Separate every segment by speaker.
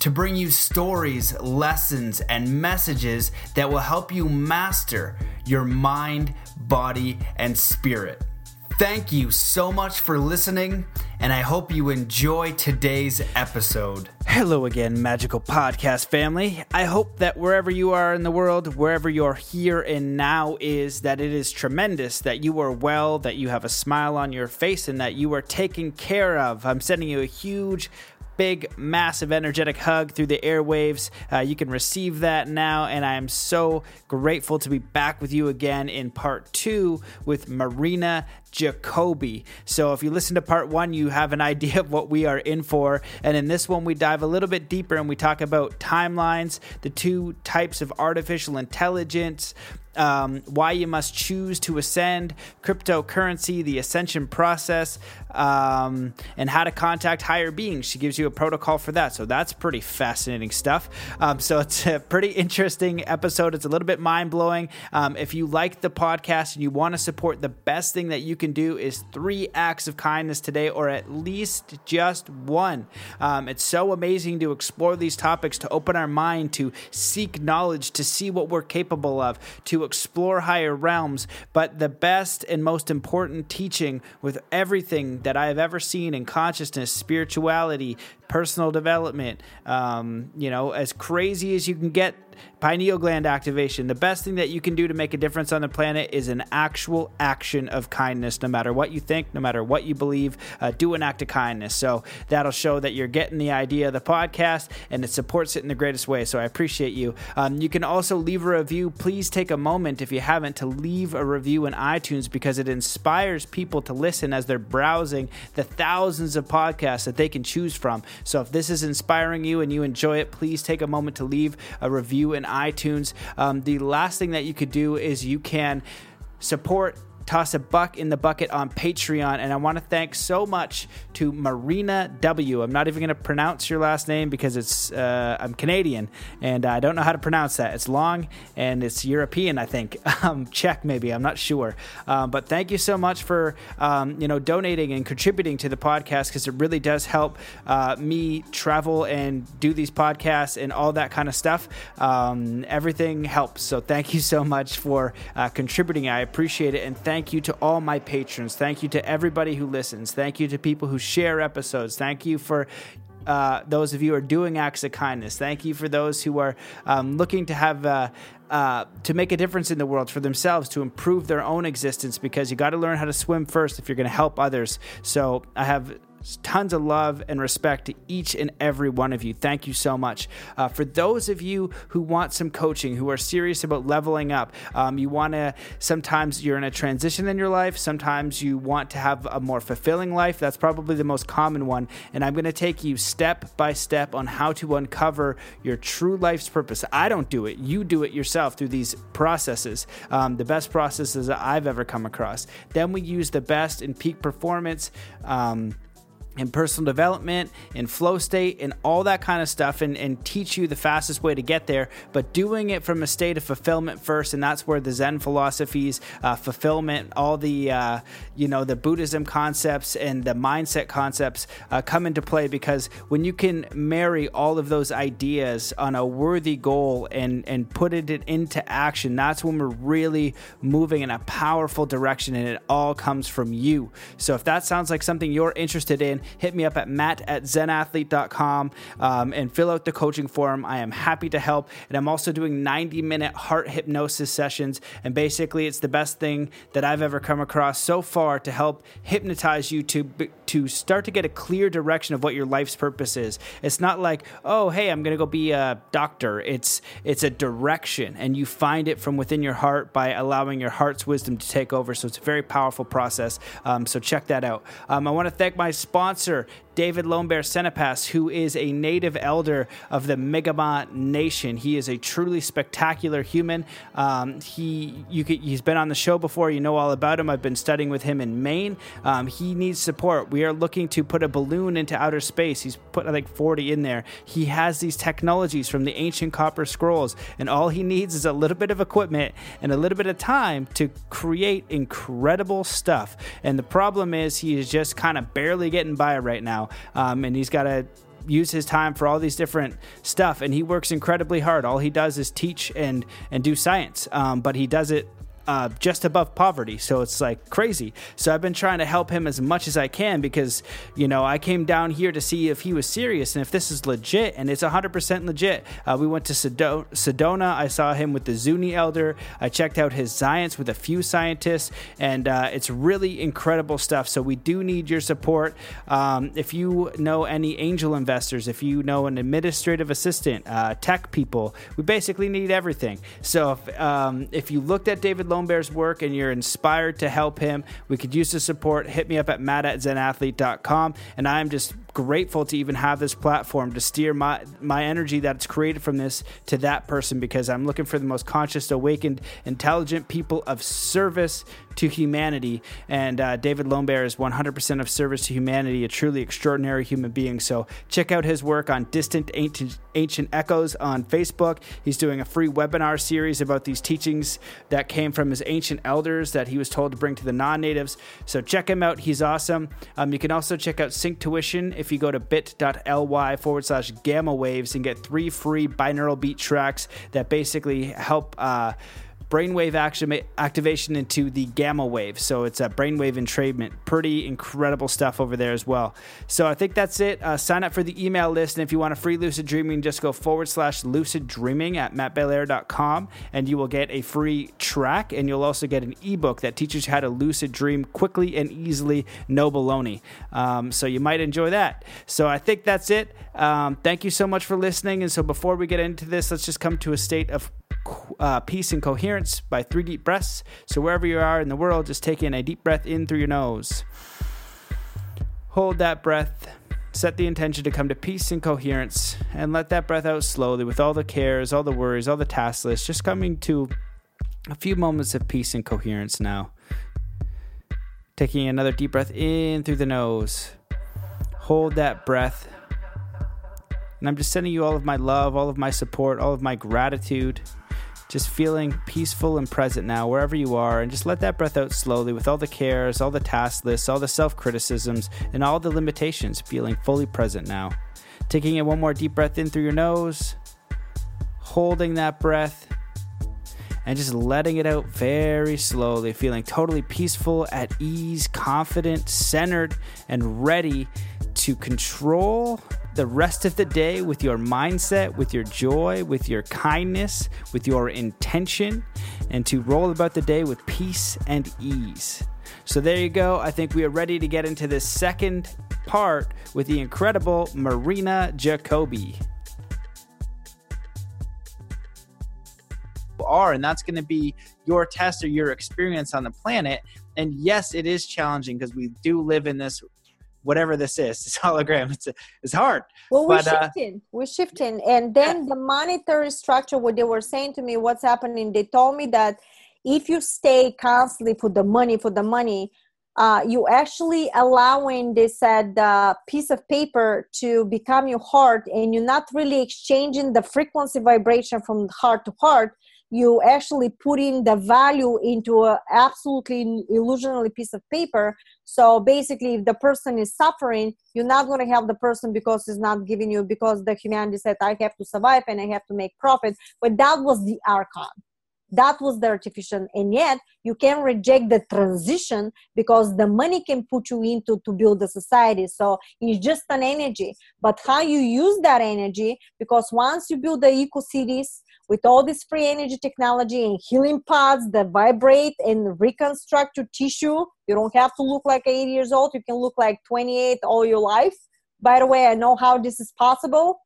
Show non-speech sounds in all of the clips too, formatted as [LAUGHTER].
Speaker 1: to bring you stories, lessons, and messages that will help you master your mind, body, and spirit. Thank you so much for listening, and I hope you enjoy today's episode.
Speaker 2: Hello again, Magical Podcast family. I hope that wherever you are in the world, wherever you're here and now is, that it is tremendous, that you are well, that you have a smile on your face, and that you are taken care of. I'm sending you a huge big, massive, energetic hug through the airwaves. Uh, you can receive that now, and I am so grateful to be back with you again in part two with Marina Jacobi. So, if you listen to part one, you have an [LAUGHS] idea of what we are in for. And in this one, we dive a little bit deeper and we talk about timelines, the two types of artificial intelligence, um, why you must choose to ascend, cryptocurrency, the ascension process, um, and how to contact higher beings. She gives you a protocol for that. So that's pretty fascinating stuff. Um, so it's a pretty interesting episode. It's a little bit mind blowing. Um, if you like the podcast and you want to support, the best thing that you can do is three acts of kindness today, or at least just one. Um, it's so amazing to explore these topics, to open our mind, to seek knowledge, to see what we're capable of, to explore higher realms. But the best and most important teaching with everything that I have ever seen in consciousness, spirituality, personal development, um, you know, as crazy as you can get pineal gland activation. The best thing that you can do to make a difference on the planet is an actual action of kindness. No matter what you think, no matter what you believe, uh, do an act of kindness. So that'll show that you're getting the idea of the podcast and it supports it in the greatest way. So I appreciate you. Um, you can also leave a review. Please take a moment, if you haven't, to leave a review in iTunes because it inspires people to listen as they're browsing the thousands of podcasts that they can choose from. So if this is inspiring you and you enjoy it, please take a moment to leave a review in iTunes. Um, the last thing that you could do is you can support toss a buck in the bucket on Patreon. And I want to thank so much to Marina W. I'm not even going to pronounce your last name because it's uh, I'm Canadian and I don't know how to pronounce that. It's long and it's European, I think. [LAUGHS] Um, Czech, maybe. I'm not sure. Um, but thank you so much for um, you know donating and contributing to the podcast because it really does help uh, me travel and do these podcasts and all that kind of stuff. Um, everything helps. So thank you so much for uh, contributing. I appreciate it and thank Thank you to all my patrons. Thank you to everybody who listens. Thank you to people who share episodes. Thank you for uh, those of you who are doing acts of kindness. Thank you for those who are um, looking to have. Uh, uh, to make a difference in the world for themselves, to improve their own existence, because you got to learn how to swim first if you're going to help others. So I have tons of love and respect to each and every one of you. Thank you so much. Uh, for those of you who want some coaching, who are serious about leveling up, um, you want to, sometimes you're in a transition in your life, sometimes you want to have a more fulfilling life. That's probably the most common one. And I'm going to take you step by step on how to uncover your true life's purpose. I don't do it, you do it yourself through these processes, um, the best processes that I've ever come across. Then we use the best in peak performance. Um, in personal development, and flow state, and all that kind of stuff, and, and teach you the fastest way to get there, but doing it from a state of fulfillment first. And that's where the Zen philosophies, uh, fulfillment, all the, uh, you know, the Buddhism concepts and the mindset concepts uh, come into play because when you can marry all of those ideas on a worthy goal and, and put it into action, that's when we're really moving in a powerful direction and it all comes from you. So if that sounds like something you're interested in, hit me up at matt at zenathlete.com um, and fill out the coaching form. I am happy to help. And I'm also doing 90 minute heart hypnosis sessions. And basically, it's the best thing that I've ever come across so far to help hypnotize you to, to start to get a clear direction of what your life's purpose is. It's not like, oh, hey, I'm going to go be a doctor. It's, it's a direction, and you find it from within your heart by allowing your heart's wisdom to take over. So it's a very powerful process. Um, so check that out. Um, I want to thank my sponsor sponsor David Lonebear Sanipass, who is a native elder of the Mi'kmaq Nation. He is a truly spectacular human. Um, he you could, he's been on the show before. You know all about him. I've been studying with him in Maine. Um, he needs support. We are looking to put a balloon into outer space. He's put like 40 in there. He has these technologies from the ancient copper scrolls, and all he needs is a little bit of equipment and a little bit of time to create incredible stuff. And the problem is he is just kind of barely getting by right now, um, and he's got to use his time for all these different stuff. And he works incredibly hard. All he does is teach and and do science. Um, but he does it uh, just above poverty. So it's like crazy. So I've been trying to help him as much as I can because, you know, I came down here to see if he was serious and if this is legit, and it's 100% legit. Uh, we went to Sedona. I saw him with the Zuni elder. I checked out his science with a few scientists, and uh, it's really incredible stuff. So we do need your support. Um, if you know any angel investors, if you know an administrative assistant, uh, tech people, we basically need everything. So if, um, if you looked at David Lowe Lonebear's work and you're inspired to help him, we could use the support. Hit me up at matt at zenathlete.com. And I'm just grateful to even have this platform to steer my, my energy that's created from this to that person because I'm looking for the most conscious, awakened, intelligent people of service to humanity. And uh, David Lonebear is 100% of service to humanity, a truly extraordinary human being. So check out his work on Distant Ancient, Ancient Echoes on Facebook. He's doing a free webinar series about these teachings that came from his ancient elders that he was told to bring to the non natives. So check him out. He's awesome. Um, you can also check out Synctuition if you go to bit.ly forward slash gamma waves and get three free binaural beat tracks that basically help. Uh, brainwave activation into the gamma wave. So it's a brainwave entrainment. Pretty incredible stuff over there as well. So I think that's it. Uh, sign up for the email list. And if you want a free lucid dreaming, just go forward slash lucid dreaming at mattbelair.com and you will get a free track. And you'll also get an ebook that teaches you how to lucid dream quickly and easily, no baloney. Um, so you might enjoy that. So I think that's it. Um, thank you so much for listening. And so before we get into this, let's just come to a state of uh, peace and coherence by three deep breaths. So, wherever you are in the world, just take in a deep breath in through your nose. Hold that breath. Set the intention to come to peace and coherence, and let that breath out slowly with all the cares, all the worries, all the task lists, just coming to a few moments of peace and coherence now. Taking another deep breath in through the nose. Hold that breath. And I'm just sending you all of my love, all of my support, all of my gratitude. Just feeling peaceful and present now wherever you are. And just let that breath out slowly with all the cares, all the task lists, all the self criticisms, and all the limitations, feeling fully present now. Taking in one more deep breath in through your nose, holding that breath, and just letting it out very slowly, feeling totally peaceful, at ease, confident, centered, and ready to control the rest of the day with your mindset, with your joy, with your kindness, with your intention, and to roll about the day with peace and ease. So there you go. I think we are ready to get into this second part with the incredible Marina Jacobi. Are and that's going to be your test or your experience on the planet. And yes, it is challenging because we do live in this whatever this is [LAUGHS] this hologram it's it's hard.
Speaker 3: Well we're but, uh, shifting uh, we're shifting. And then the monetary structure what they were saying to me what's happening they told me that if you stay constantly for the money for the money uh, you actually allowing they said the piece of paper to become your heart and you're not really exchanging the frequency vibration from heart to heart you actually put in the value into a absolutely illusionary piece of paper. So basically if the person is suffering you're not going to help the person because it's not giving you because the humanity said i have to survive and i have to make profit. But that was the archon that was the artificial and yet you can reject the transition because the money can put you into to build the society. So it's just an energy. But how you use that energy because once you build the eco cities with all this free energy technology and healing pods that vibrate and reconstruct your tissue. You don't have to look like 80 years old. You can look like 28 all your life. By the way, I know how this is possible.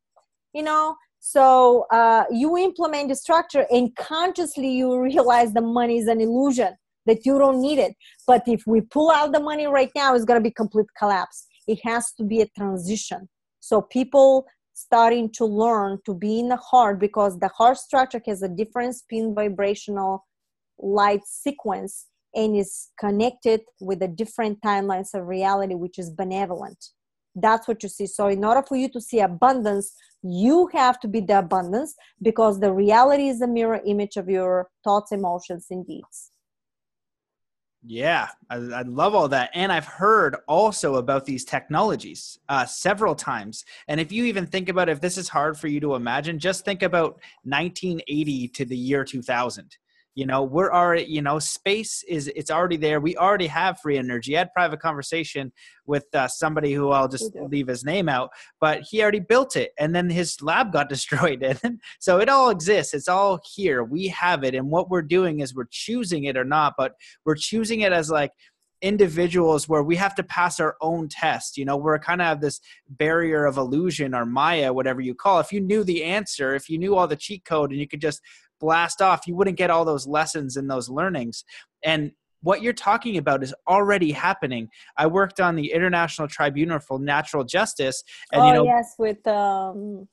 Speaker 3: You know, so uh, you implement the structure and consciously you realize the money is an illusion that you don't need it. But if we pull out the money right now, it's going to be complete collapse. it has to be a transition so people starting to learn to be in the heart because the heart structure has a different spin vibrational light sequence and is connected with the different timelines of reality which is benevolent. That's what you see. So in order for you to see abundance you have to be the abundance because the reality is the mirror image of your thoughts emotions and deeds
Speaker 2: yeah, I, I, love all that. And I've heard also about these technologies uh, several times. And if you even think about if this is hard for you to imagine, just think about 1980 to the year 2000 you know we're already you know space is it's already there we already have free energy i had private conversation with uh, somebody who i'll just leave his name out but he already built it and then his lab got [LAUGHS] destroyed and so it all exists it's all here we have it and what we're doing is we're choosing it or not but we're choosing it as like individuals where we have to pass our own test. You know, we're kind of have this barrier of illusion or Maya, whatever you call. It. If you knew the answer, if you knew all the cheat code and you could just blast off, you wouldn't get all those lessons and those learnings. And what you're talking about is already happening. I worked on the International Tribunal for Natural Justice, and
Speaker 3: oh,
Speaker 2: you know,
Speaker 3: yes, with um,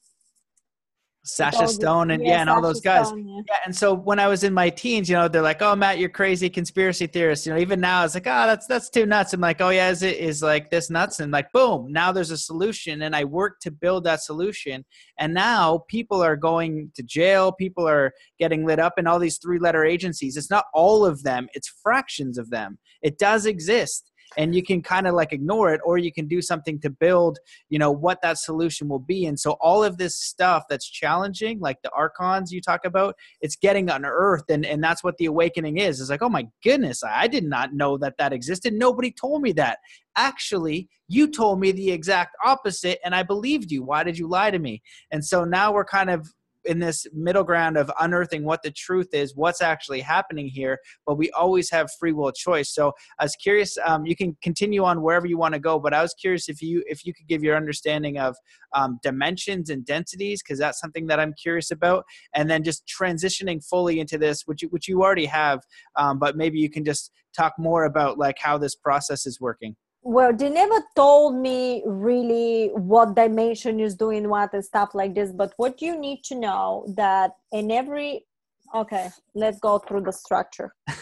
Speaker 2: Sacha Stone and yeah, yeah and all those guys. Stone, yeah. yeah. and so when I was in my teens, you know, they're like, "Oh, Matt, you're crazy conspiracy theorist." You know, even now it's like, "Oh, that's that's too nuts." I'm like, "Oh yeah, is it is like this nuts?" And like, boom, now there's a solution, and I worked to build that solution, and now people are going to jail, people are getting lit up in all these three-letter agencies. It's not all of them; it's fractions of them. It does exist, and you can kind of like ignore it or you can do something to build you know what that solution will be. And so all of this stuff that's challenging like the archons you talk about it's getting unearthed and and that's what the awakening is. It's like oh my goodness i did not know that that existed. Nobody told me that. Actually you told me the exact opposite and i believed you. Why did you lie to me? And so now we're kind of in this middle ground of unearthing what the truth is, what's actually happening here, but we always have free will choice. So I was curious. Um, you can continue on wherever you want to go, but I was curious if you if you could give your understanding of um, dimensions and densities, because that's something that I'm curious about, and then just transitioning fully into this, which you, which you already have, um, but maybe you can just talk more about like how this process is working
Speaker 3: well they never told me really what dimension is doing what and stuff like this but what you need to know that in every okay let's go through the structure. [LAUGHS]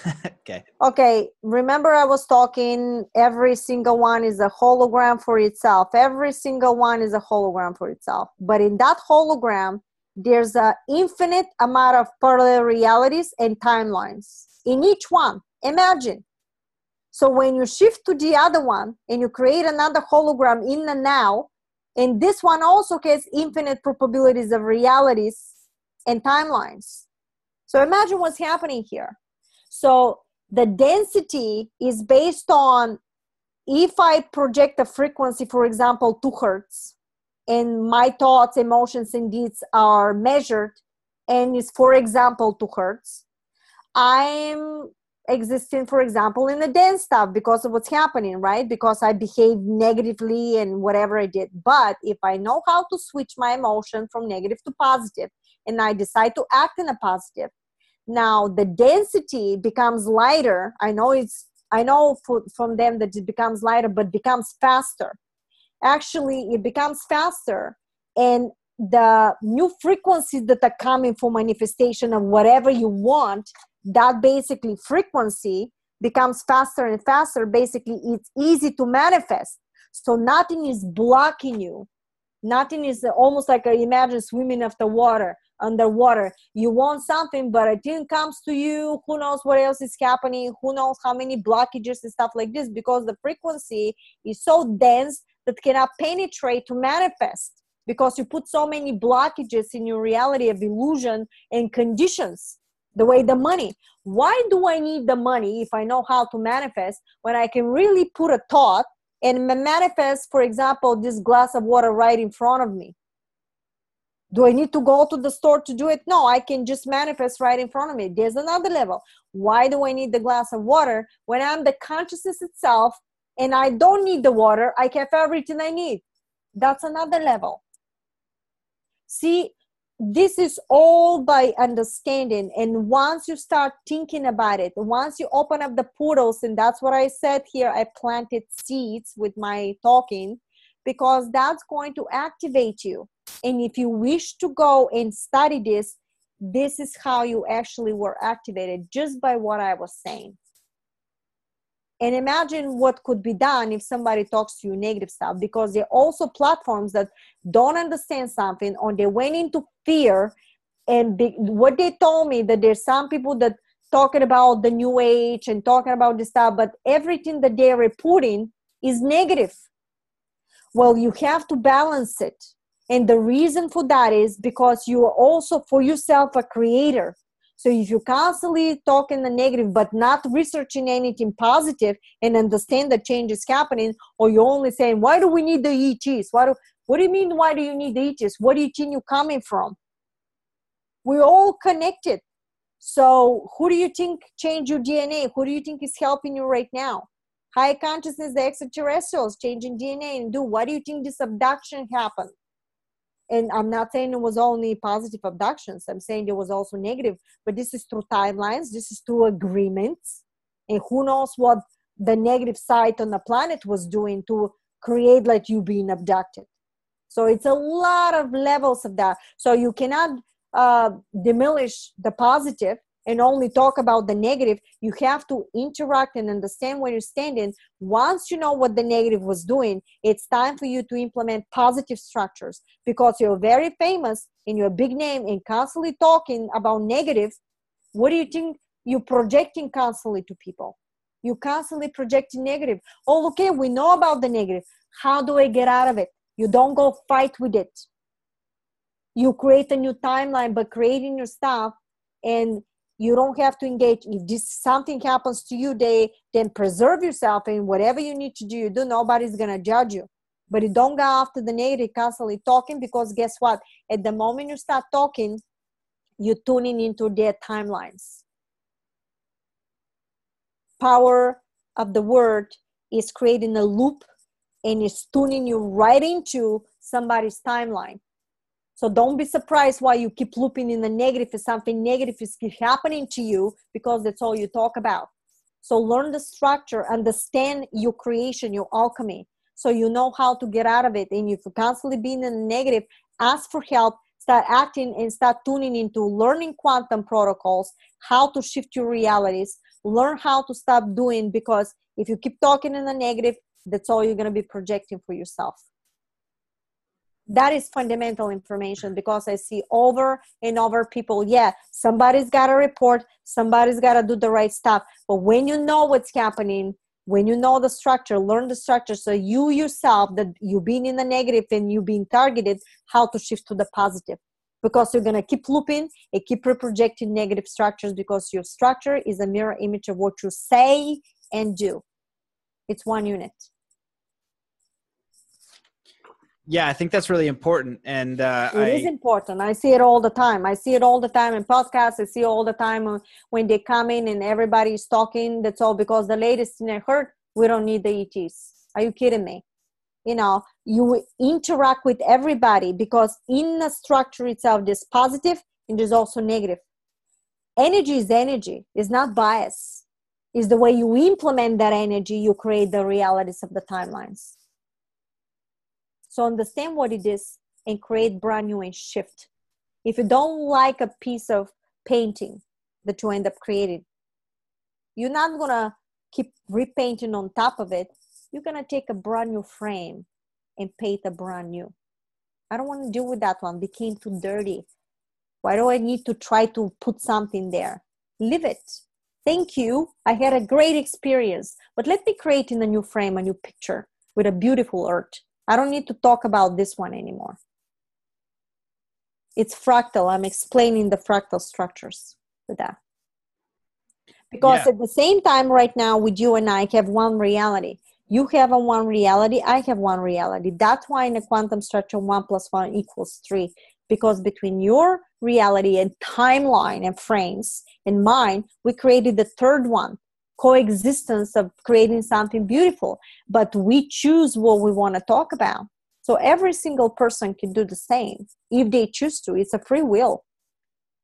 Speaker 2: Okay.
Speaker 3: Okay remember i was talking every single one is a hologram for itself. Every single one is a hologram for itself. But in that hologram there's an infinite amount of parallel realities and timelines in each one. Imagine so when you shift to the other one and you create another hologram in the now, and this one also has infinite probabilities of realities and timelines. So imagine what's happening here. So the density is based on if I project a frequency, for example, two hertz, and my thoughts, emotions, and deeds are measured, and is, for example, two hertz, I'm existing for example in the dance stuff because of what's happening right? Because i behave negatively and whatever i did. But if i know how to switch my emotion from negative to positive and i decide to act in a positive now the density becomes lighter. I know it's i know from them that it becomes lighter but becomes faster. Actually it becomes faster. And the new frequencies that are coming for manifestation of whatever you want that basically frequency becomes faster and faster. Basically it's easy to manifest. So nothing is blocking you. Nothing is almost like a, imagine swimming after water underwater. You want something but it didn't comes to you. Who knows what else is happening? Who knows how many blockages and stuff like this because the frequency is so dense that cannot penetrate to manifest because you put so many blockages in your reality of illusion and conditions the way the money. Why do i need the money if i know how to manifest when i can really put a thought and manifest for example this glass of water right in front of me? Do i need to go to the store to do it? No i can just manifest right in front of me. There's another level. Why do i need the glass of water when i'm the consciousness itself and i don't need the water? I have everything i need. That's another level. See this is all by understanding. And once you start thinking about it once you open up the portals and that's what i said here i planted seeds with my talking because that's going to activate you. And if you wish to go and study this this is how you actually were activated just by what i was saying and imagine what could be done if somebody talks to you negative stuff because they're also platforms that don't understand something or they went into fear and be, what they told me that there's some people that talking about the new age and talking about this stuff but everything that they're reporting is negative. Well you have to balance it. And the reason for that is because you are also for yourself a creator so if you constantly talk in the negative but not researching anything positive and understand that change is happening, or you're only saying, why do we need the ETs? Why do, what do you mean, why do you need the ETs? What do you think you're coming from? We're all connected. So who do you think changed your DNA? Who do you think is helping you right now? High consciousness, the extraterrestrials changing DNA and do. Why do you think this abduction happened? And i'm not saying it was only positive abductions i'm saying there was also negative but this is through timelines this is through agreements. And who knows what the negative side on the planet was doing to create like you being abducted. So it's a lot of levels of that. So you cannot uh, diminish the positive and only talk about the negative you have to interact and understand where you're standing. Once you know what the negative was doing it's time for you to implement positive structures. Because you're very famous and you're a big name and constantly talking about negative what do you think? You're projecting constantly to people. You constantly projecting negative. Oh okay we know about the negative. How do i get out of it? You don't go fight with it. You create a new timeline by creating your stuff and you don't have to engage. If this something happens to you they then preserve yourself and whatever you need to do. You do nobody's gonna judge you. But you don't go after the negative constantly talking because guess what? At the moment you start talking you're tuning into their timelines. Power of the word is creating a loop and is tuning you right into somebody's timeline so don't be surprised why you keep looping in the negative if something negative is keep happening to you because that's all you talk about. So learn the structure, understand your creation, your alchemy, so you know how to get out of it. And if you're constantly being in the negative, ask for help, start acting and start tuning into learning quantum protocols, how to shift your realities, learn how to stop doing because if you keep talking in the negative, that's all you're to be projecting for yourself that is fundamental information because i see over and over people yeah somebody's got to report somebody's got to do the right stuff. But when you know what's happening when you know the structure learn the structure. So you yourself that you've been in the negative and you've been targeted how to shift to the positive. Because you're going to keep looping and keep reprojecting negative structures because your structure is a mirror image of what you say and do. It's one unit
Speaker 2: yeah i think that's really important and uh,
Speaker 3: it I, is important. I see it all the time. I see it all the time in podcasts. I see all the time when they come in and everybody's talking that's all because the latest thing i heard we don't need the ets are you kidding me? You know you interact with everybody because in the structure itself there's positive and there's also negative. Energy is energy. Is not bias. Is the way you implement that energy you create the realities of the timelines so understand what it is and create brand new and shift. If you don't like a piece of painting that you end up creating, you're not gonna keep repainting on top of it. You're gonna take a brand new frame and paint a brand new. I don't want to deal with that one. Became too dirty. Why do I need to try to put something there? Leave it. Thank you. I had a great experience. But let me create in a new frame, a new picture with a beautiful art. I don't need to talk about this one anymore. It's fractal. I'm explaining the fractal structures with that. Because yeah. at the same time, right now, with you and I have one reality. You have a one reality, I have one reality. That's why in a quantum structure, one plus one equals three. Because between your reality and timeline and frames and mine, we created the third one coexistence of creating something beautiful but we choose what we want to talk about So every single person can do the same if they choose to. It's a free will.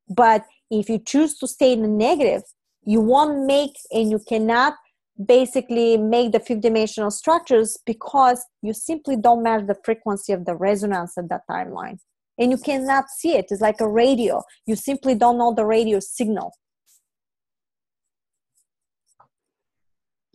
Speaker 3: But if you choose to stay in the negative, you won't make and you cannot basically make the fifth dimensional structures because you simply don't match the frequency of the resonance at that timeline. And you cannot see it. It's like a radio. You simply don't know the radio signal.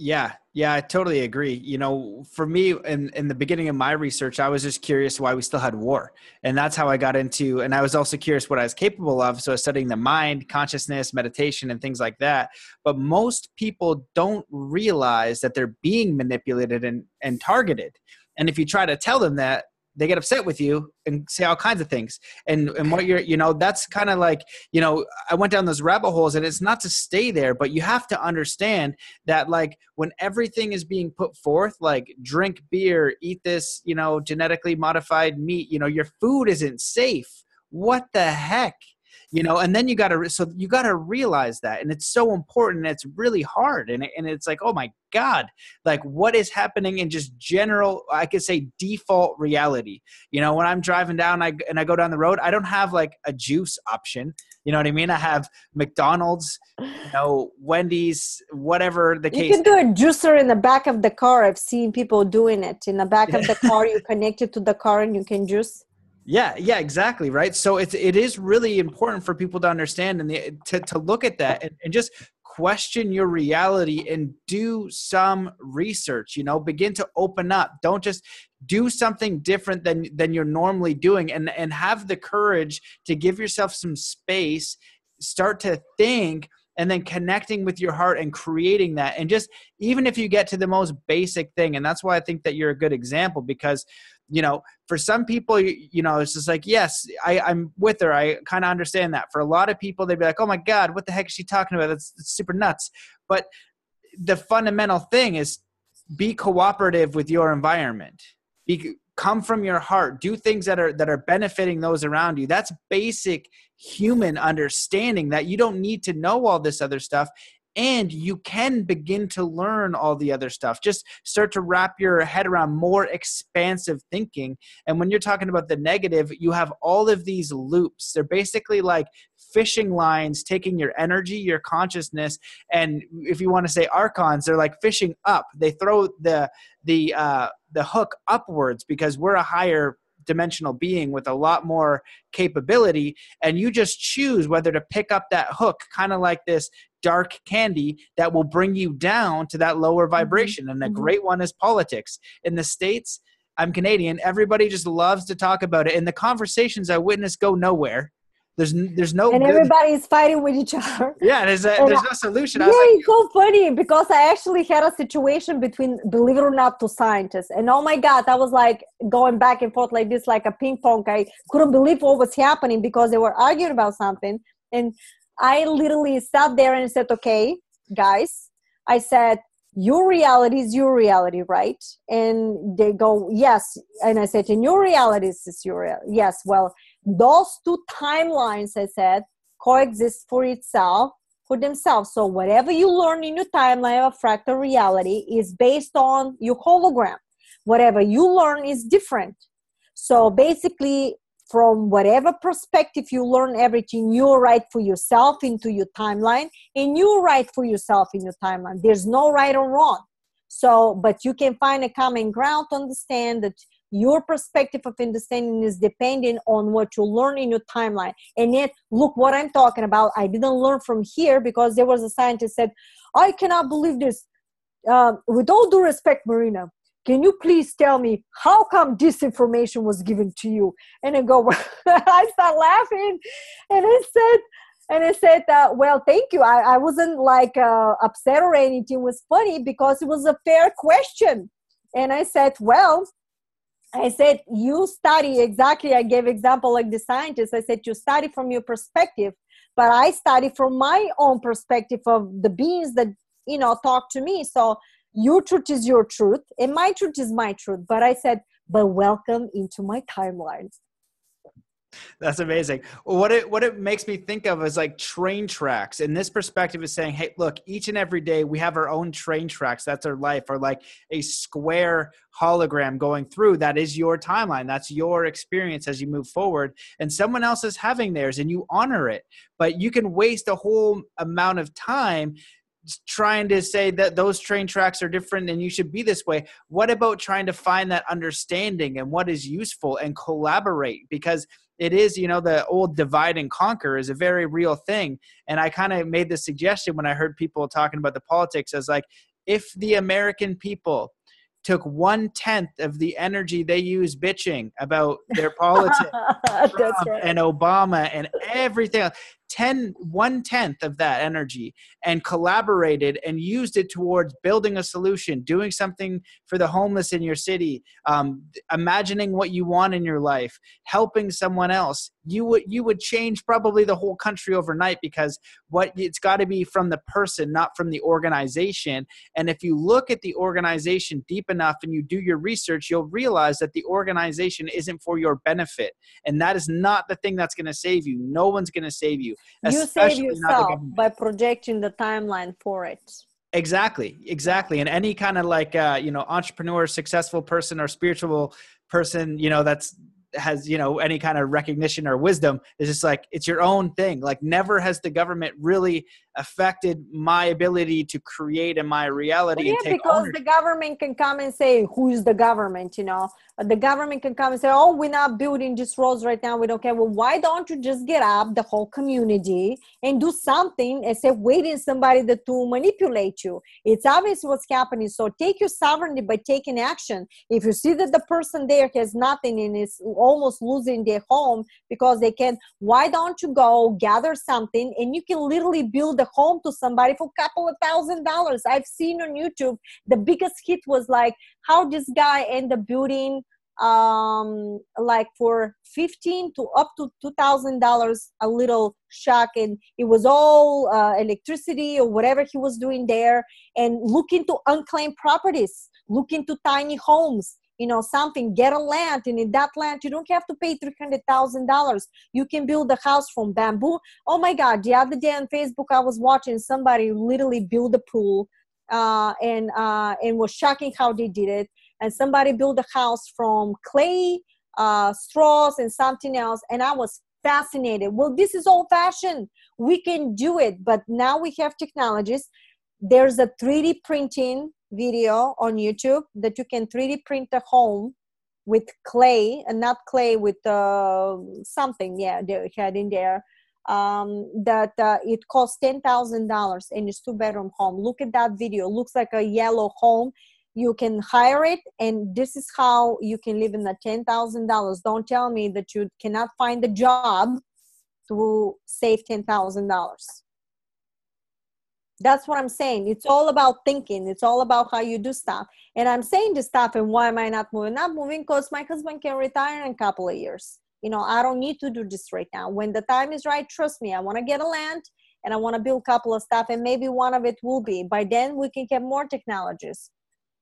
Speaker 2: Yeah, yeah, I totally agree. You know, for me, in in the beginning of my research, I was just curious why we still had war, and that's how I got into. And I was also curious what I was capable of. So I was studying the mind, consciousness, meditation, and things like that. But most people don't realize that they're being manipulated and and targeted. And if you try to tell them that, they get upset with you and say all kinds of things. And and what you're you know that's kind of like you know i went down those rabbit holes and it's not to stay there but you have to understand that like when everything is being put forth like drink beer eat this you know genetically modified meat you know your food isn't safe. What the heck you know and then you got to so you got to realize that and it's so important and it's really hard and, and it's like oh my god like what is happening in just general i could say default reality? You know when i'm driving down I, and i go down the road i don't have like a juice option you know what i mean? I have mcdonald's you [SIGHS] know wendy's whatever the case you
Speaker 3: can do a juicer in the back of the car i've seen people doing it. In the back of the [LAUGHS] car you connect it to the car and you can juice
Speaker 2: yeah, yeah, exactly, right. So it's it is really important for people to understand and the, to to look at that and, and just question your reality and do some research you know? Begin to open up. Don't just do something different than than you're normally doing and and have the courage to give yourself some space start to think and then connecting with your heart and creating that. And just even if you get to the most basic thing and that's why i think that you're a good example because you know for some people you know it's just like yes I, i'm with her. I kind of understand that. For a lot of people they'd be like oh my god what the heck is she talking about? That's, that's super nuts. But the fundamental thing is be cooperative with your environment. Be come from your heart. Do things that are that are benefiting those around you. That's basic human understanding that you don't need to know all this other stuff and you can begin to learn all the other stuff. Just start to wrap your head around more expansive thinking. And when you're talking about the negative you have all of these loops. They're basically like fishing lines taking your energy your consciousness and if you want to say archons they're like fishing up. They throw the the uh the hook upwards because we're a higher dimensional being with a lot more capability and you just choose whether to pick up that hook kind of like this dark candy that will bring you down to that lower mm-hmm. vibration and a mm-hmm. great one is politics in the states i'm canadian everybody just loves to talk about it and the conversations i witness go nowhere there's there's no
Speaker 3: and good... everybody's fighting with each other.
Speaker 2: Yeah, there's a, there's no solution.
Speaker 3: Yeah, like, it's so funny because I actually had a situation between, believe it or not, two scientists, and oh my god, I was like going back and forth like this, like a ping pong. I couldn't believe what was happening because they were arguing about something, and I literally sat there and said, "Okay, guys," I said, your reality is your reality, right? And they go, yes. And I said, in your reality is your reality. Yes. Well, those two timelines, I said, coexist for itself, for themselves. So whatever you learn in your timeline of fractal reality is based on your hologram. Whatever you learn is different. So basically, from whatever perspective you learn everything you write for yourself into your timeline and you write for yourself in your timeline there's no right or wrong so but you can find a common ground to understand that your perspective of understanding is dependent on what you learn in your timeline. And yet look what i'm talking about. I didn't learn from here because there was a scientist said i cannot believe this. Uh, with all due respect marina can you please tell me how come this information was given to you? And i go [LAUGHS] i start laughing. And i said and i said uh, well thank you. I, I wasn't like uh, upset or anything. It was funny because it was a fair question. And i said well I said, you study exactly. I gave example like the scientists. I said, you study from your perspective, but I study from my own perspective of the beings that, you know, talk to me. So your truth is your truth and my truth is my truth but i said but welcome into my timeline
Speaker 2: That's amazing. What it what it makes me think of is like train tracks. And this perspective is saying, hey, look, each and every day we have our own train tracks. That's our life, or like a square hologram going through. That is your timeline. That's your experience as you move forward. And someone else is having theirs, and you honor it. But you can waste a whole amount of time trying to say that those train tracks are different and you should be this way what about trying to find that understanding and what is useful and collaborate because it is you know the old divide and conquer is a very real thing and i kind of made the suggestion when i heard people talking about the politics as like if the american people took one tenth of the energy they use bitching about their [LAUGHS] politics right. and Obama and everything else. 10 one tenth of that energy and collaborated and used it towards building a solution doing something for the homeless in your city um, imagining what you want in your life helping someone else. You would you would change probably the whole country overnight because what it's got to be from the person not from the organization. And if you look at the organization deep enough and you do your research you'll realize that the organization isn't for your benefit. And that is not the thing that's going to save you. No one's going to save you
Speaker 3: you save yourself by projecting the timeline for it.
Speaker 2: Exactly exactly. And any kind of like uh, you know entrepreneur successful person or spiritual person you know that's has you know any kind of recognition or wisdom is just like it's your own thing. Like never has the government really affected my ability to create in my reality
Speaker 3: well, yeah because ownership. the government can come and say who's the government? You know? The government can come and say oh we're not building these roads right now. We don't care. Well why don't you just get up the whole community and do something instead of waiting somebody to manipulate you. It's obvious what's happening. So take your sovereignty by taking action. If you see that the person there has nothing and is almost losing their home because they can why don't you go gather something and you can literally build a home to somebody for a couple of thousand dollars. I've seen on youtube the biggest hit was like how this guy ended up building um like for 15 to up to 2000 dollars a little shack and it was all uh, electricity or whatever he was doing there and look into unclaimed properties look into tiny homes you know something get a land and in that land you don't have to pay $300000 you can build a house from bamboo. Oh my god the other day on facebook i was watching somebody literally build a pool uh, and uh, and was shocking how they did it. And somebody built a house from clay uh, straws and something else and i was fascinated. Well this is old fashioned. We can do it but now we have technologies. There's a 3d printing video on YouTube that you can 3D print a home with clay and not clay with uh, something. Yeah, they had in there. Um, that uh, it costs ten thousand dollars and it's two bedroom home. Look at that video. It Looks like a yellow home. You can hire it, and this is how you can live in the ten thousand dollars. Don't tell me that you cannot find a job to save ten thousand dollars that's what i'm saying. It's all about thinking. It's all about how you do stuff. And i'm saying this stuff and why am i not moving? Not moving because my husband can retire in a couple of years. You know i don't need to do this right now. When the time is right trust me i want to get a land and i want to build a couple of stuff and maybe one of it will be. By then we can get more technologies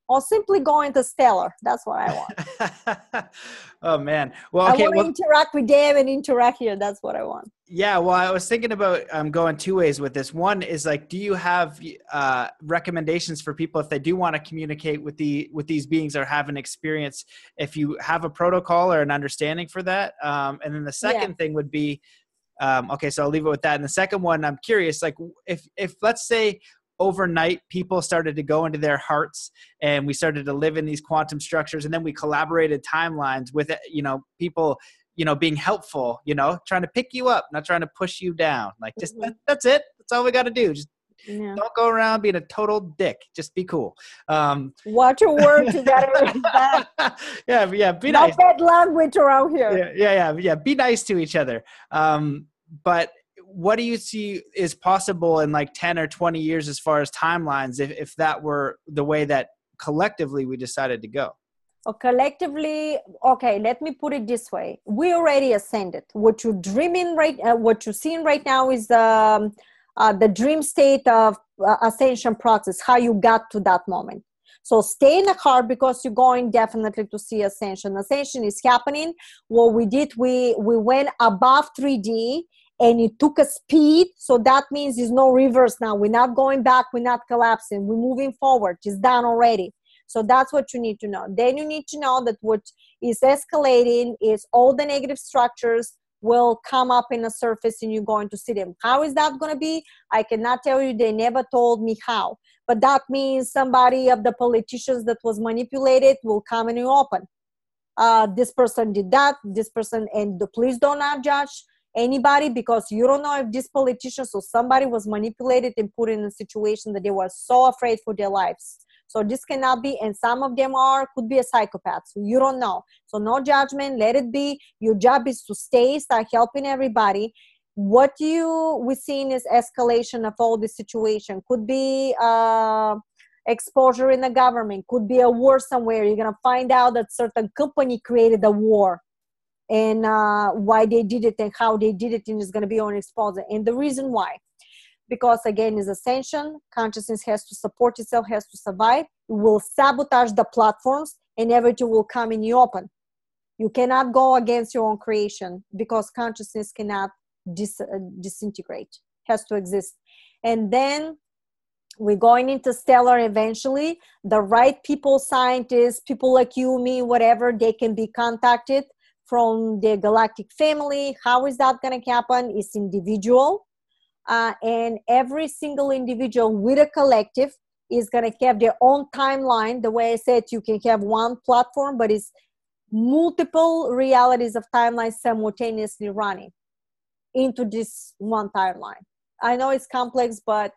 Speaker 3: or simply go into stellar. That's what i
Speaker 2: want. [LAUGHS] Oh man. Well okay,
Speaker 3: i want to
Speaker 2: well,
Speaker 3: interact with dave and interact here. That's what i want.
Speaker 2: Yeah well i was thinking about um, going two ways with this. One is like do you have uh, recommendations for people if they do want to communicate with the with these beings or have an experience if you have a protocol or an understanding for that? Um, and then the second yeah. thing would be um, okay so i'll leave it with that. And the second one i'm curious like if if let's say overnight people started to go into their hearts and we started to live in these quantum structures and then we collaborated timelines with you know people you know being helpful you know trying to pick you up not trying to push you down. Like just mm-hmm. that, that's it. That's all we got to do. Just yeah. don't go around being a total dick. Just be cool. Um
Speaker 3: watch your words you gotta [LAUGHS]
Speaker 2: yeah yeah be
Speaker 3: no
Speaker 2: nice.
Speaker 3: bad language around here.
Speaker 2: Yeah, yeah yeah yeah be nice to each other. Um but what do you see is possible in like 10 or 20 years as far as timelines if, if that were the way that collectively we decided to go
Speaker 3: or collectively okay let me put it this way we already ascended what you're dreaming right uh, what you're seeing right now is um, uh, the dream state of uh, ascension process how you got to that moment So stay in the car because you're going definitely to see ascension. Ascension is happening. What we did, we we went above 3D and it took a speed. So that means there's no reverse now. We're not going back. We're not collapsing. We're moving forward. It's done already. So that's what you need to know. Then you need to know that what is escalating is all the negative structures will come up in the surface and you're going to see them. How is that going to be? I cannot tell you. They never told me how. But that means somebody of the politicians that was manipulated will come and you open. Uh, this person did that. This person, and the, please do not judge anybody because you don't know if this politician or somebody was manipulated and put in a situation that they were so afraid for their lives so this cannot be, and some of them are could be a psychopath. So you don't know. So no judgment. Let it be. Your job is to stay, start helping everybody. What you we seeing is escalation of all the situation. Could be uh, exposure in the government. Could be a war somewhere. You're gonna find out that certain company created a war and uh, why they did it and how they did it and it's going to be on exposure and the reason why because again is ascension consciousness has to support itself has to survive. It will sabotage the platforms and everything will come in the open. You cannot go against your own creation because consciousness cannot dis- uh, disintegrate. Has to exist. And then we're going into stellar eventually. The right people scientists people like you me whatever they can be contacted from the galactic family. How is that going to happen? It's individual uh, and every single individual with a collective is going to have their own timeline. The way i said you can have one platform but it's multiple realities of timelines simultaneously running into this one timeline. I know it's complex but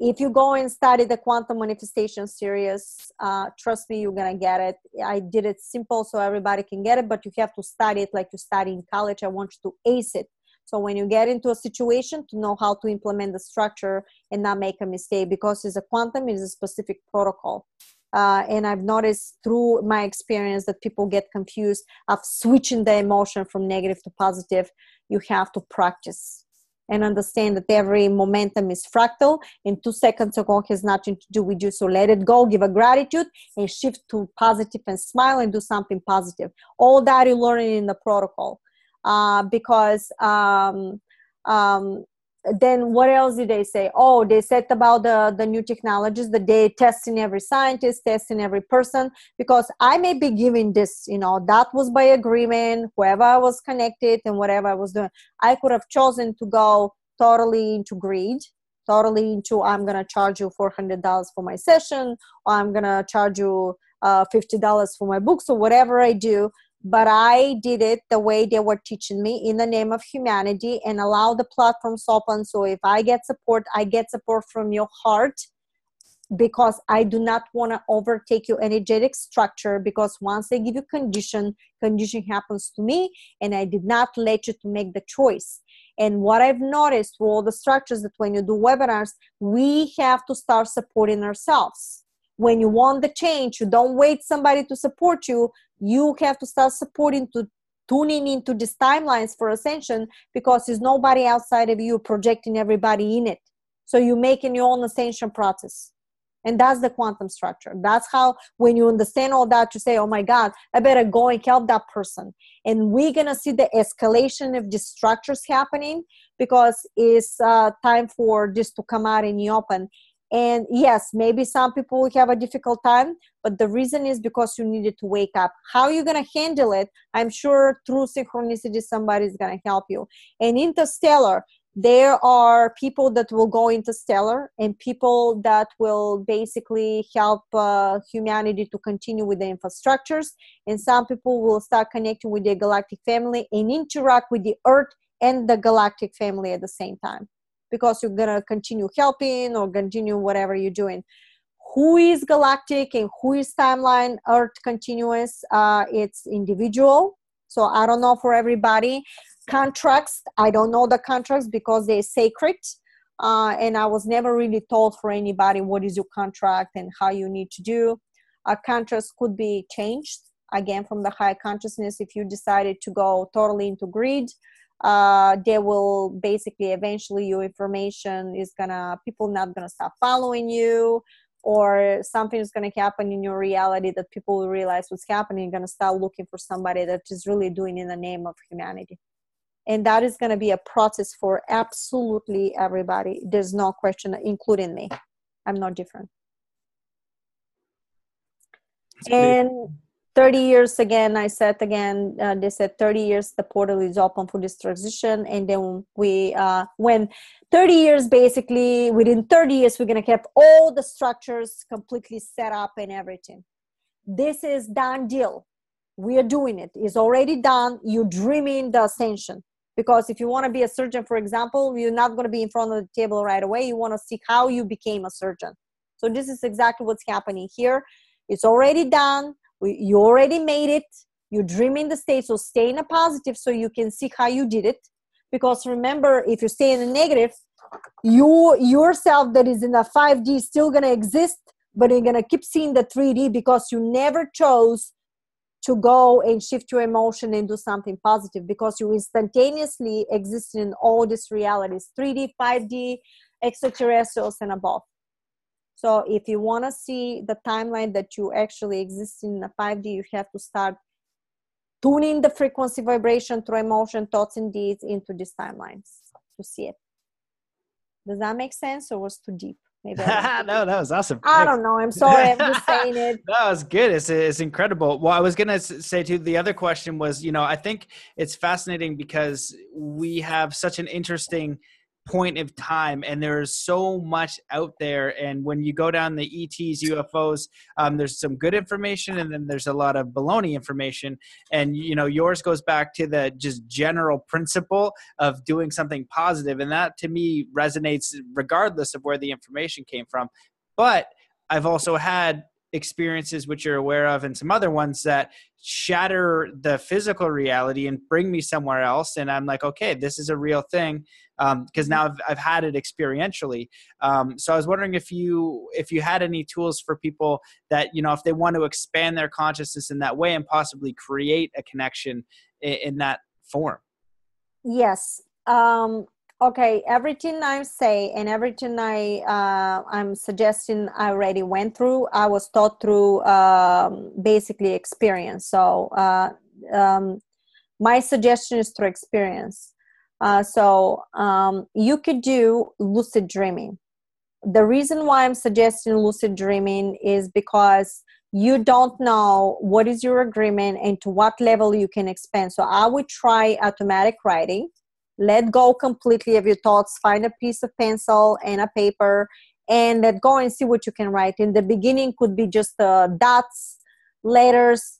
Speaker 3: if you go and study the quantum manifestation series uh, trust me you're gonna get it i did it simple so everybody can get it but you have to study it like you study in college i want you to ace it so when you get into a situation to know how to implement the structure and not make a mistake because it's a quantum, it is a specific protocol. Uh, and I've noticed through my experience that people get confused of switching the emotion from negative to positive. You have to practice and understand that every momentum is fractal and two seconds ago has nothing to do with you. So let it go, give a gratitude and shift to positive and smile and do something positive. All that you learn in the protocol uh, because um, um, then what else did they say? Oh they said about the the new technologies that they testing every scientist testing every person because i may be giving this you know that was by agreement whoever i was connected and whatever i was doing i could have chosen to go totally into greed totally into i'm gonna charge you $400 for my session or i'm gonna charge you uh, $50 for my books or whatever i do but I did it the way they were teaching me in the name of humanity and allow the platforms open. So if I get support, I get support from your heart because I do not want to overtake your energetic structure because once they give you condition, condition happens to me and I did not let you to make the choice. And what I've noticed with all the structures that when you do webinars, we have to start supporting ourselves when you want the change you don't wait somebody to support you you have to start supporting to tuning into these timelines for ascension because there's nobody outside of you projecting everybody in it. So you're making your own ascension process. And that's the quantum structure. That's how when you understand all that you say oh my god i better go and help that person. And we're gonna see the escalation of these structures happening because it's uh, time for this to come out in the open and yes maybe some people will have a difficult time but the reason is because you needed to wake up. How are you going to handle it? I'm sure through synchronicity somebody is going to help you. And interstellar there are people that will go interstellar and people that will basically help uh, humanity to continue with the infrastructures. And some people will start connecting with the galactic family and interact with the earth and the galactic family at the same time because you're gonna continue helping or continue whatever you're doing. Who is galactic and who is timeline earth continuous uh, it's individual. So i don't know for everybody. Contracts i don't know the contracts because they're sacred uh, and i was never really told for anybody what is your contract and how you need to do. A contracts could be changed again from the high consciousness if you decided to go totally into greed uh, they will basically eventually your information is gonna people not gonna stop following you or something is going to happen in your reality that people will realize what's happening you're going to start looking for somebody that is really doing in the name of humanity. And that is going to be a process for absolutely everybody. There's no question including me. I'm not different. And 30 years again i said again uh, they said 30 years the portal is open for this transition. And then we uh, when 30 years basically within 30 years we're going to have all the structures completely set up and everything. This is done deal. We are doing it. It's already done. You're dreaming the ascension. Because if you want to be a surgeon for example you're not going to be in front of the table right away. You want to see how you became a surgeon. So this is exactly what's happening here. It's already done you already made it. You're dreaming the state. So stay in a positive so you can see how you did it. Because remember if you stay in a negative you yourself that is in a 5d is still going to exist but you're going to keep seeing the 3d because you never chose to go and shift your emotion and do something positive because you instantaneously exist in all these realities 3d 5d extraterrestrials and above so if you want to see the timeline that you actually exist in the 5D, you have to start tuning the frequency vibration through emotion, thoughts, and deeds into these timelines to see it. Does that make sense or was too deep?
Speaker 2: Maybe [LAUGHS] no, that was awesome.
Speaker 3: I don't know. I'm sorry. I'm just [LAUGHS] saying it.
Speaker 2: that was good. It's, it's incredible. Well, I was going to say too, the other question was, you know, I think it's fascinating because we have such an interesting – point of time and there's so much out there and when you go down the ets ufos um, there's some good information and then there's a lot of baloney information and you know yours goes back to the just general principle of doing something positive and that to me resonates regardless of where the information came from. But i've also had experiences which you're aware of and some other ones that shatter the physical reality and bring me somewhere else. And i'm like okay this is a real thing because um, now I've, I've, had it experientially. Um, so i was wondering if you if you had any tools for people that you know if they want to expand their consciousness in that way and possibly create a connection in, in that form.
Speaker 3: Yes. Um, okay everything i say and everything i uh, i'm suggesting i already went through i was taught through um, basically experience. So uh, um, my suggestion is through experience. Uh, so um, you could do lucid dreaming. The reason why i'm suggesting lucid dreaming is because you don't know what is your agreement and to what level you can expand. So i would try automatic writing let go completely of your thoughts find a piece of pencil and a paper and let go and see what you can write. In the beginning could be just uh, dots letters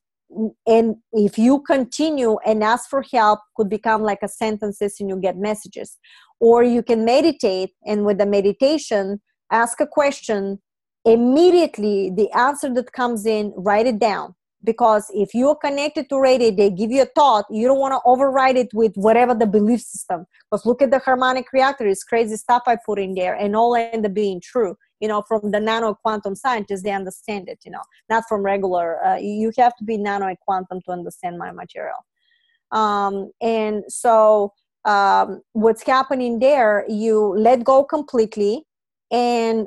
Speaker 3: and if you continue and ask for help could become like a sentences and you get messages. Or you can meditate and with the meditation ask a question. Immediately the answer that comes in write it down because if you're connected to radio they give you a thought you don't want to override it with whatever the belief system. Because look at the harmonic reactor it's crazy stuff i put in there and all end up being true you know from the nano quantum scientists they understand it you know not from regular uh, you have to be nano and quantum to understand my material. Um, and so um, what's happening there you let go completely and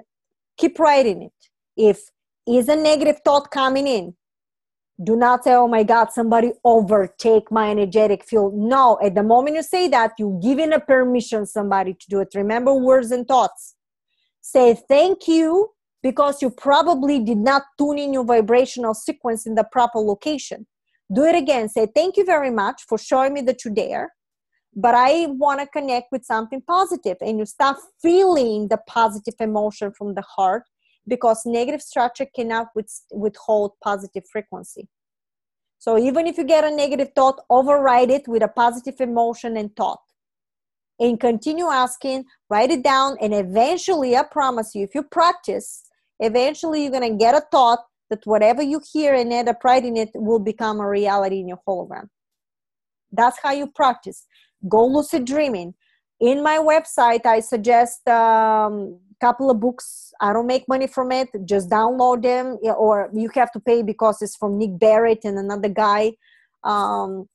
Speaker 3: keep writing it. If is a negative thought coming in do not say oh my god somebody overtake my energetic field. No at the moment you say that you're giving a permission somebody to do it. Remember words and thoughts. Say thank you because you probably did not tune in your vibrational sequence in the proper location. Do it again. Say thank you very much for showing me that you're there but i want to connect with something positive. And you start feeling the positive emotion from the heart because negative structure cannot withhold positive frequency. So even if you get a negative thought, override it with a positive emotion and thought. And continue asking, write it down, and eventually, I promise you, if you practice, eventually you're to get a thought that whatever you hear and end up writing it will become a reality in your hologram. That's how you practice. Go lucid dreaming. In my website, I suggest um, couple of books i don't make money from it just download them or you have to pay because it's from nick barrett and another guy um,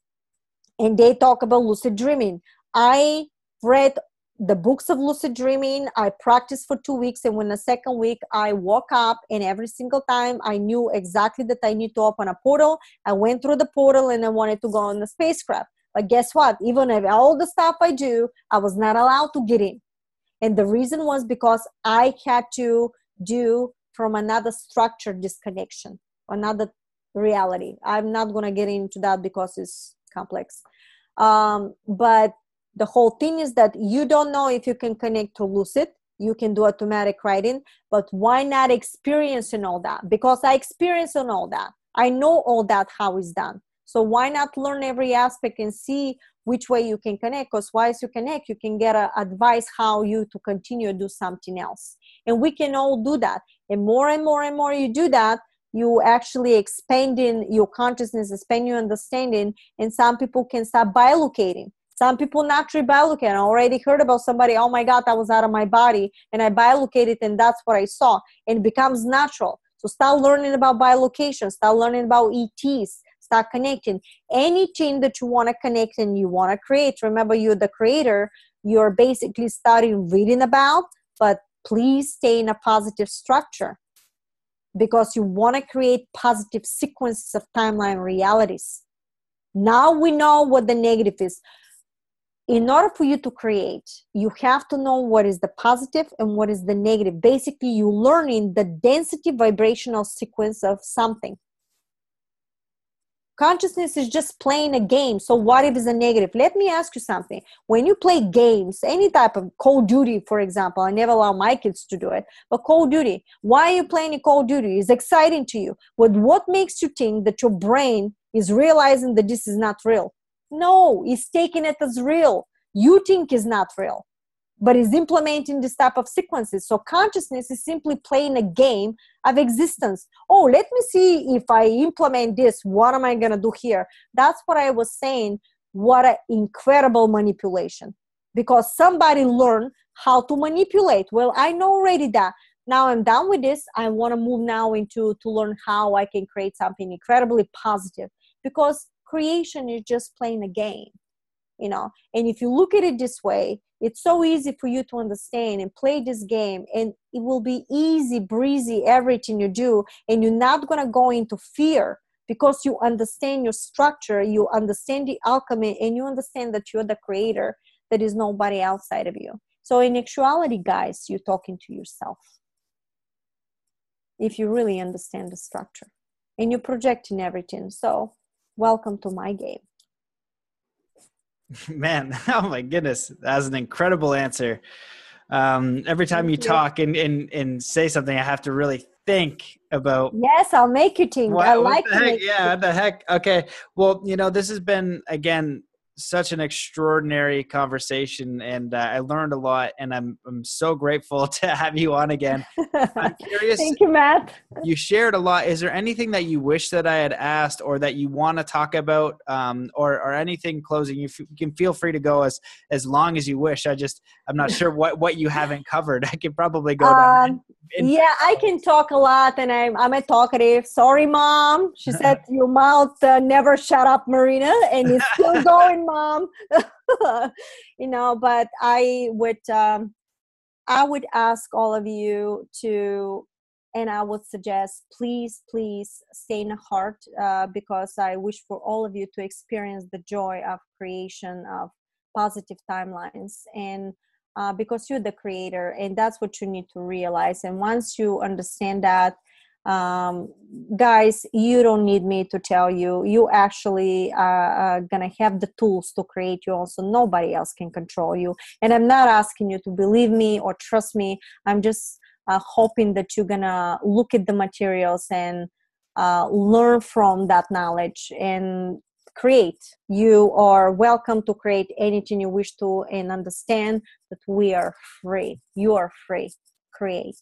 Speaker 3: and they talk about lucid dreaming. I read the books of lucid dreaming i practiced for two weeks and when the second week i woke up and every single time i knew exactly that i need to open a portal. I went through the portal and i wanted to go on the spacecraft. But guess what? Even if all the stuff i do i was not allowed to get in and the reason was because i had to do from another structure disconnection another reality. I'm not going to get into that because it's complex. Um, but the whole thing is that you don't know if you can connect to lucid. You can do automatic writing but why not experiencing all that? Because i experience on all that. I know all that how it's done. So why not learn every aspect and see which way you can connect because once you connect you can get a advice how you to continue to do something else and we can all do that and more and more and more you do that you actually expanding your consciousness expand your understanding and some people can start bilocating some people naturally bilocate. I already heard about somebody, oh my God, I was out of my body and I bilocated and that's what I saw. And it becomes natural. So start learning about bilocation, start learning about ETs, start connecting. Anything that you want to connect and you want to create, remember you're the creator, you're basically starting reading about, but please stay in a positive structure because you want to create positive sequences of timeline realities. Now we know what the negative is in order for you to create you have to know what is the positive and what is the negative basically you're learning the density vibrational sequence of something consciousness is just playing a game so what if it's a negative? Let me ask you something. When you play games any type of call duty for example i never allow my kids to do it but call duty why are you playing call duty? It's exciting to you. But what makes you think that your brain is realizing that this is not real? No, it's taking it as real. You think is not real, but is implementing this type of sequences. So consciousness is simply playing a game of existence. Oh, let me see if I implement this, what am I going to do here? That's what I was saying. What an incredible manipulation. Because somebody learned how to manipulate. Well, I know already that now i'm done with this i want to move now into to learn how i can create something incredibly positive because creation is just playing a game you know? And if you look at it this way it's so easy for you to understand and play this game and it will be easy breezy everything you do and you're not going to go into fear because you understand your structure you understand the alchemy and you understand that you're the creator that is nobody outside of you. So in actuality guys you're talking to yourself. If you really understand the structure. And you're projecting everything. So welcome to my game [LAUGHS]
Speaker 2: man [LAUGHS] oh my goodness that's an incredible answer. Um, every time you, you. talk and, and and say something i have to really think about
Speaker 3: yes i'll make you think. What, i like
Speaker 2: yeah what the heck? Okay well you know this has been again such an extraordinary conversation and uh, I learned a lot and I'm I'm so grateful [LAUGHS] to have you on again. I'm [LAUGHS]
Speaker 3: curious. Thank you, Matt.
Speaker 2: You shared a lot. Is there anything that you wish that I had asked or that you want to talk about um, or or anything closing? You, f- you, can feel free to go as as long as you wish. I just I'm not sure what what you haven't covered. [LAUGHS] I can probably go down. Um,
Speaker 3: yeah, I can talk a lot and I'm I'm a talkative. Sorry, mom. She said your mouth uh, never shut up, Marina, and it's still going mom. [LAUGHS] You know but i would um, i would ask all of you to and i would suggest please please stay in the heart uh, because i wish for all of you to experience the joy of creation of positive timelines and uh, because you're the creator and that's what you need to realize. And once you understand that um, guys you don't need me to tell you. You actually are, are gonna have the tools to create you also nobody else can control you. And i'm not asking you to believe me or trust me. I'm just uh, hoping that you're gonna look at the materials and uh, learn from that knowledge and create. You are welcome to create anything you wish to and understand that we are free. You are free. Create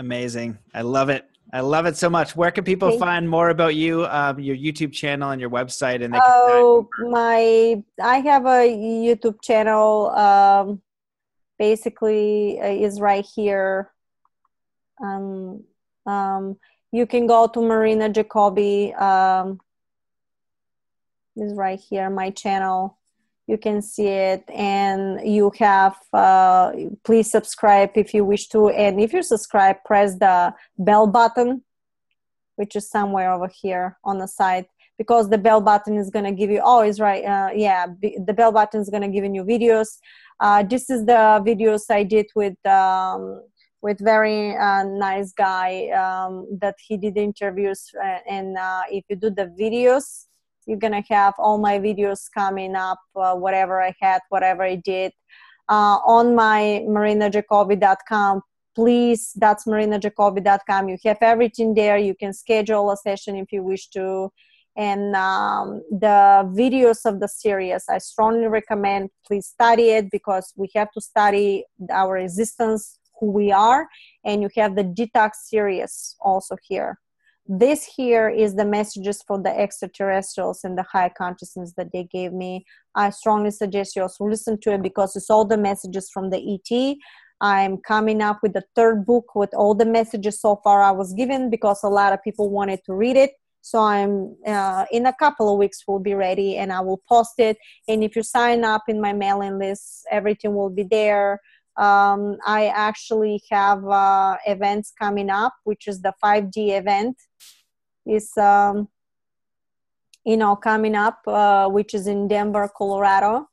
Speaker 2: Amazing. I love it. I love it so much. Where can people Thank find more about you, um, your YouTube channel and your website? And
Speaker 3: oh, my, I have a YouTube channel. Um, basically, uh, is right here. Um, um, you can go to Marina Jacobi. Um, is right here. My channel. You can see it. And you have uh, please subscribe if you wish to. And if you subscribe press the bell button which is somewhere over here on the side because the bell button is going to give you oh right uh, yeah the bell button is going to give you new videos. Uh, this is the videos i did with um, with very uh, nice guy um, that he did interviews uh, and uh, if you do the videos you're gonna have all my videos coming up uh, whatever i had whatever i did uh, on my marinajacobi.com please that's marinajacobi.com you have everything there. You can schedule a session if you wish to. And um, the videos of the series i strongly recommend please study it because we have to study our existence who we are and you have the detox series also here this here is the messages for the extraterrestrials and the high consciousness that they gave me. I strongly suggest you also listen to it because it's all the messages from the et i'm coming up with the third book with all the messages so far i was given because a lot of people wanted to read it. So i'm uh, in a couple of weeks will be ready and i will post it. And if you sign up in my mailing list everything will be there um, i actually have uh, events coming up which is the 5d event. Is um, you know coming up uh, which is in denver colorado.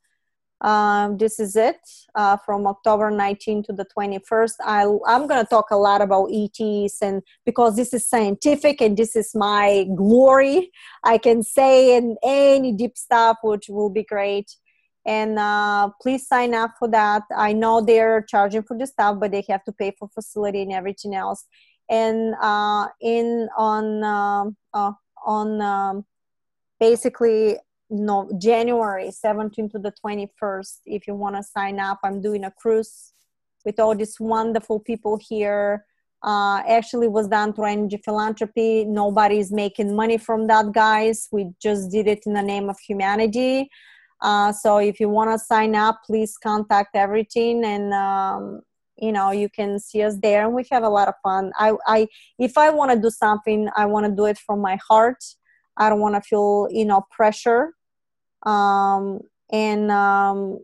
Speaker 3: Um, this is it uh, from october 19 to the 21st I, i'm going to talk a lot about ets and because this is scientific and this is my glory i can say in any deep stuff which will be great and uh, please sign up for that. I know they're charging for the stuff but they have to pay for facility and everything else. And uh, in on um, uh, on um, basically no january 17th to the 21st if you want to sign up i'm doing a cruise with all these wonderful people here. Uh, actually was done through energy philanthropy. Nobody's making money from that guys. We just did it in the name of humanity uh, so if you want to sign up please contact everything and um, you know you can see us there and we have a lot of fun. I i if i want to do something i want to do it from my heart. I don't want to feel you know pressure. Um, and um,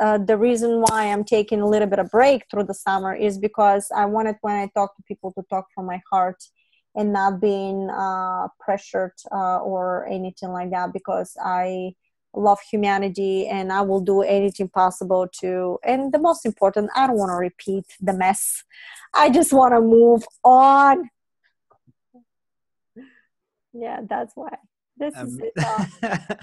Speaker 3: uh, the reason why i'm taking a little bit of break through the summer is because i wanted when i talk to people to talk from my heart and not being uh, pressured uh, or anything like that because i love humanity and i will do anything possible to and the most important i don't want to repeat the mess. I just want to move on. Yeah that's why this um, is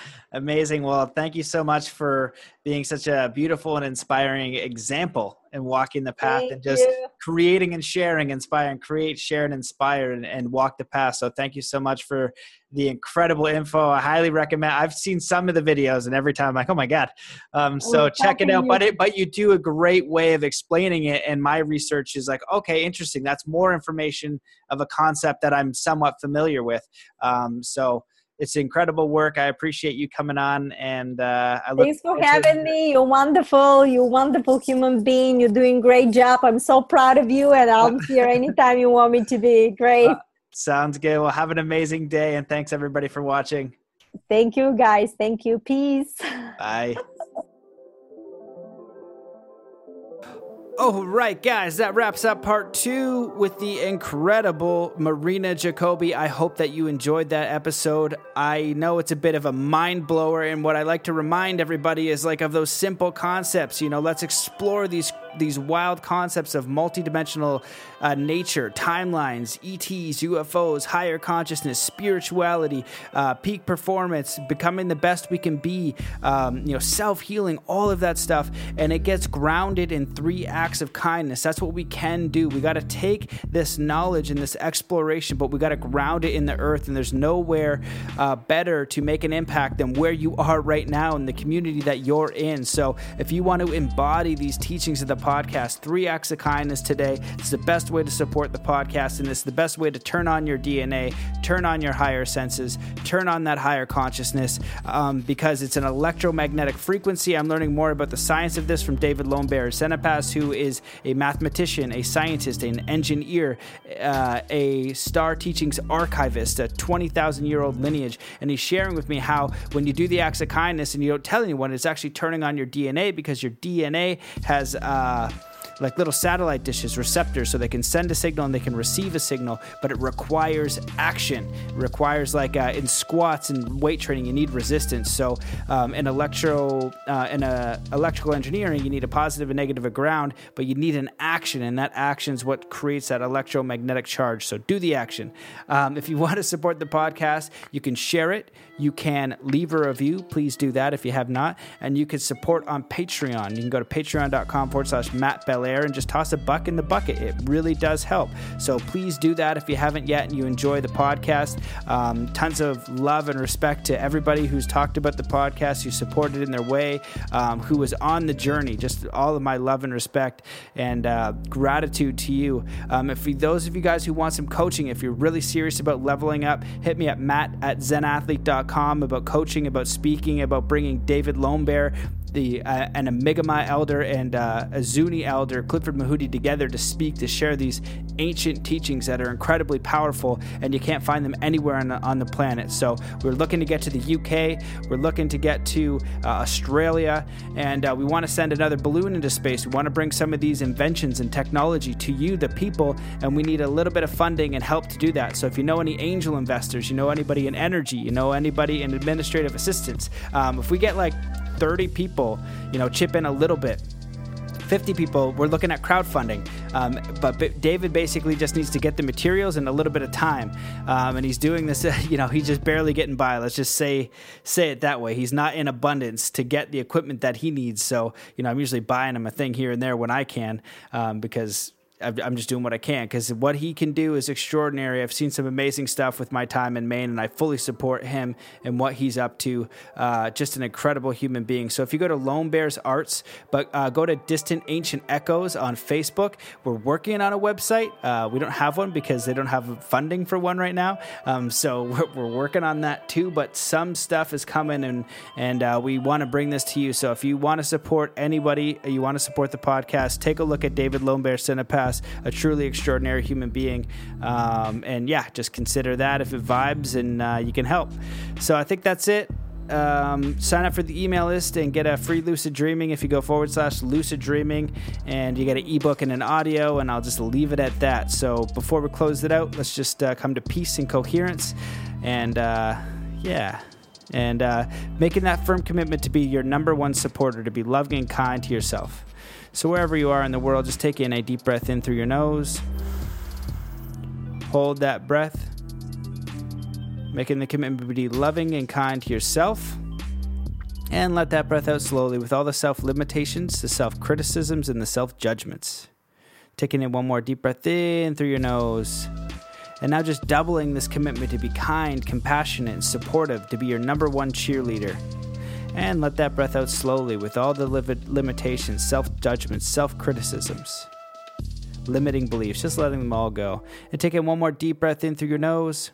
Speaker 3: [LAUGHS]
Speaker 2: amazing. Well thank you so much for being such a beautiful and inspiring example and walking the path
Speaker 3: thank
Speaker 2: and just
Speaker 3: you.
Speaker 2: creating and sharing inspire and create share and inspire and, and walk the path. So thank you so much for the incredible info. I highly recommend i've seen some of the videos and every time i'm like oh my god. Um, so check it out.
Speaker 3: You.
Speaker 2: but it but you do a great way of explaining it. And my research is like okay interesting. That's more information of a concept that i'm somewhat familiar with. Um, so it's incredible work. I appreciate you coming on, and uh, I look.
Speaker 3: Thanks for having me. You're wonderful. You're wonderful human being. You're doing great job. I'm so proud of you, and I'll be here anytime you want me to be. Great. [LAUGHS] Uh,
Speaker 2: sounds good. Well, have an amazing day, and thanks everybody for watching.
Speaker 3: Thank you, guys. Thank you. Peace.
Speaker 2: Bye. [LAUGHS] All right, guys, that wraps up part two with the incredible Marina Jacobi. I hope that you enjoyed that episode. I know it's a bit of a mind blower, and what I like to remind everybody is like of those simple concepts. You know, let's explore these these wild concepts of multidimensional uh, nature, timelines, ETs, UFOs, higher consciousness, spirituality, uh, peak performance, becoming the best we can be, um, you know, self healing, all of that stuff, and it gets grounded in three acts of kindness. That's what we can do. We got to take this knowledge and this exploration, but we got to ground it in the earth, and there's nowhere uh, better to make an impact than where you are right now in the community that you're in. So if you want to embody these teachings of the podcast. Three acts of kindness today. It's the best way to support the podcast, and it's the best way to turn on your DNA, turn on your higher senses, turn on that higher consciousness, um, because it's an electromagnetic frequency. I'm learning more about the science of this from David Lonebear Sanipass, who is a mathematician, a scientist, an engineer, uh, a Star Teachings archivist, a 20,000 year old lineage, and he's sharing with me how when you do the acts of kindness and you don't tell anyone, it's actually turning on your DNA because your DNA has. Uh, uh, like little satellite dishes, receptors, so they can send a signal and they can receive a signal, but it requires action. It requires, like uh, in squats and weight training, you need resistance. So um, in electro, uh, in a electrical engineering, you need a positive and negative of ground, but you need an action, and that action is what creates that electromagnetic charge. So do the action. Um, if you [LAUGHS] want to support the podcast, you can share it. You can leave a review. Please do that if you have not. And you can support on Patreon. You can go to patreon.com forward slash Matt Belair and just toss a buck in the bucket. It really does help. So please do that if you haven't yet and you enjoy the podcast. Um, tons of love and respect to everybody who's talked about the podcast, who supported in their way, um, who was on the journey. Just all of my love and respect and uh, gratitude to you. Um, if those of you guys who want some coaching, if you're really serious about leveling up, hit me at matt at zenathlete.com about coaching, about speaking, about bringing David Lonebear the uh, an Mi'kmaq elder and uh, a Zuni elder, Clifford Mahooty, together to speak to share these ancient teachings that are incredibly powerful, and you can't find them anywhere on the, on the planet. So we're looking to get to the UK, we're looking to get to uh, Australia, and uh, we want to send another balloon into space. We want to bring some of these inventions and technology to you, the people, and we need a little bit of funding and help to do that. So if you know any angel investors, you know anybody in energy, you know anybody in administrative assistance, um, if we get like 30 people, you know, chip in a little bit. 50 people, we're looking at crowdfunding. Um, but, David basically just needs to get the materials and a little bit of time. Um, and he's doing this, [LAUGHS] you know, he's just barely getting by. Let's just say say it that way. He's not in abundance to get the equipment that he needs. So, you know, I'm usually buying him a thing here and there when I can um, because I'm just doing what I can because what he can do is extraordinary. I've seen some amazing stuff with my time in Maine, and I fully support him and what he's up to. Uh, just an incredible human being. So if you go to Lonebear's Arts, but uh, go to Distant Ancient Echoes on Facebook. We're working on a website. Uh, we don't have one because they don't have funding for one right now. Um, so [LAUGHS] we're, we're, working on that too. But some stuff is coming, and and uh, we want to bring this to you. So if you want to support anybody, you want to support the podcast, take a look at David Lonebear Sanipass a truly extraordinary human being. Um, and yeah, just consider that if it vibes and uh, you can help. So I think that's it. Um, sign up for the email list and get a free lucid dreaming if you go forward slash lucid dreaming and you get an ebook and an audio and i'll just leave it at that so before we close it out let's just uh, come to peace and coherence and uh, yeah and uh, making that firm commitment to be your number one supporter to be loving and kind to yourself so, wherever you are in the world, just take in a deep breath in through your nose. Hold that breath, making the commitment to be loving and kind to yourself. And let that breath out slowly with all the self limitations, the self criticisms, and the self judgments. Taking in one more deep breath in through your nose. And now just doubling this commitment to be kind, compassionate, and supportive, to be your number one cheerleader and let that breath out slowly with all the limitations, self judgments, self criticisms, limiting beliefs, just letting them all go. And take in one more deep breath in through your nose.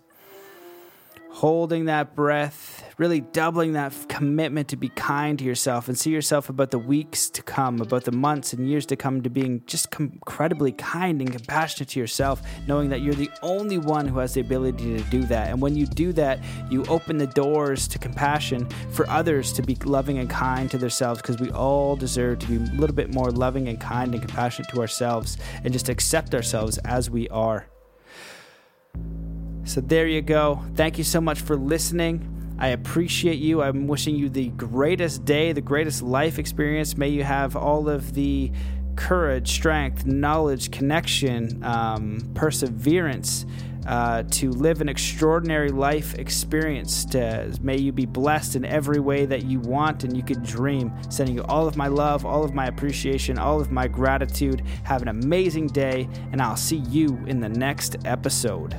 Speaker 2: Holding that breath, really doubling that commitment to be kind to yourself and see yourself about the weeks to come, about the months and years to come, to being just incredibly kind and compassionate to yourself, knowing that you're the only one who has the ability to do that. And when you do that, you open the doors to compassion for others to be loving and kind to themselves because we all deserve to be a little bit more loving and kind and compassionate to ourselves and just accept ourselves as we are. So there you go. Thank you so much for listening. I appreciate you. I'm wishing you the greatest day, the greatest life experience. May you have all of the courage, strength, knowledge, connection, um, perseverance. Uh, to live an extraordinary life experience. To, may you be blessed in every way that you want and you could dream. Sending you all of my love, all of my appreciation, all of my gratitude. Have an amazing day, and I'll see you in the next episode.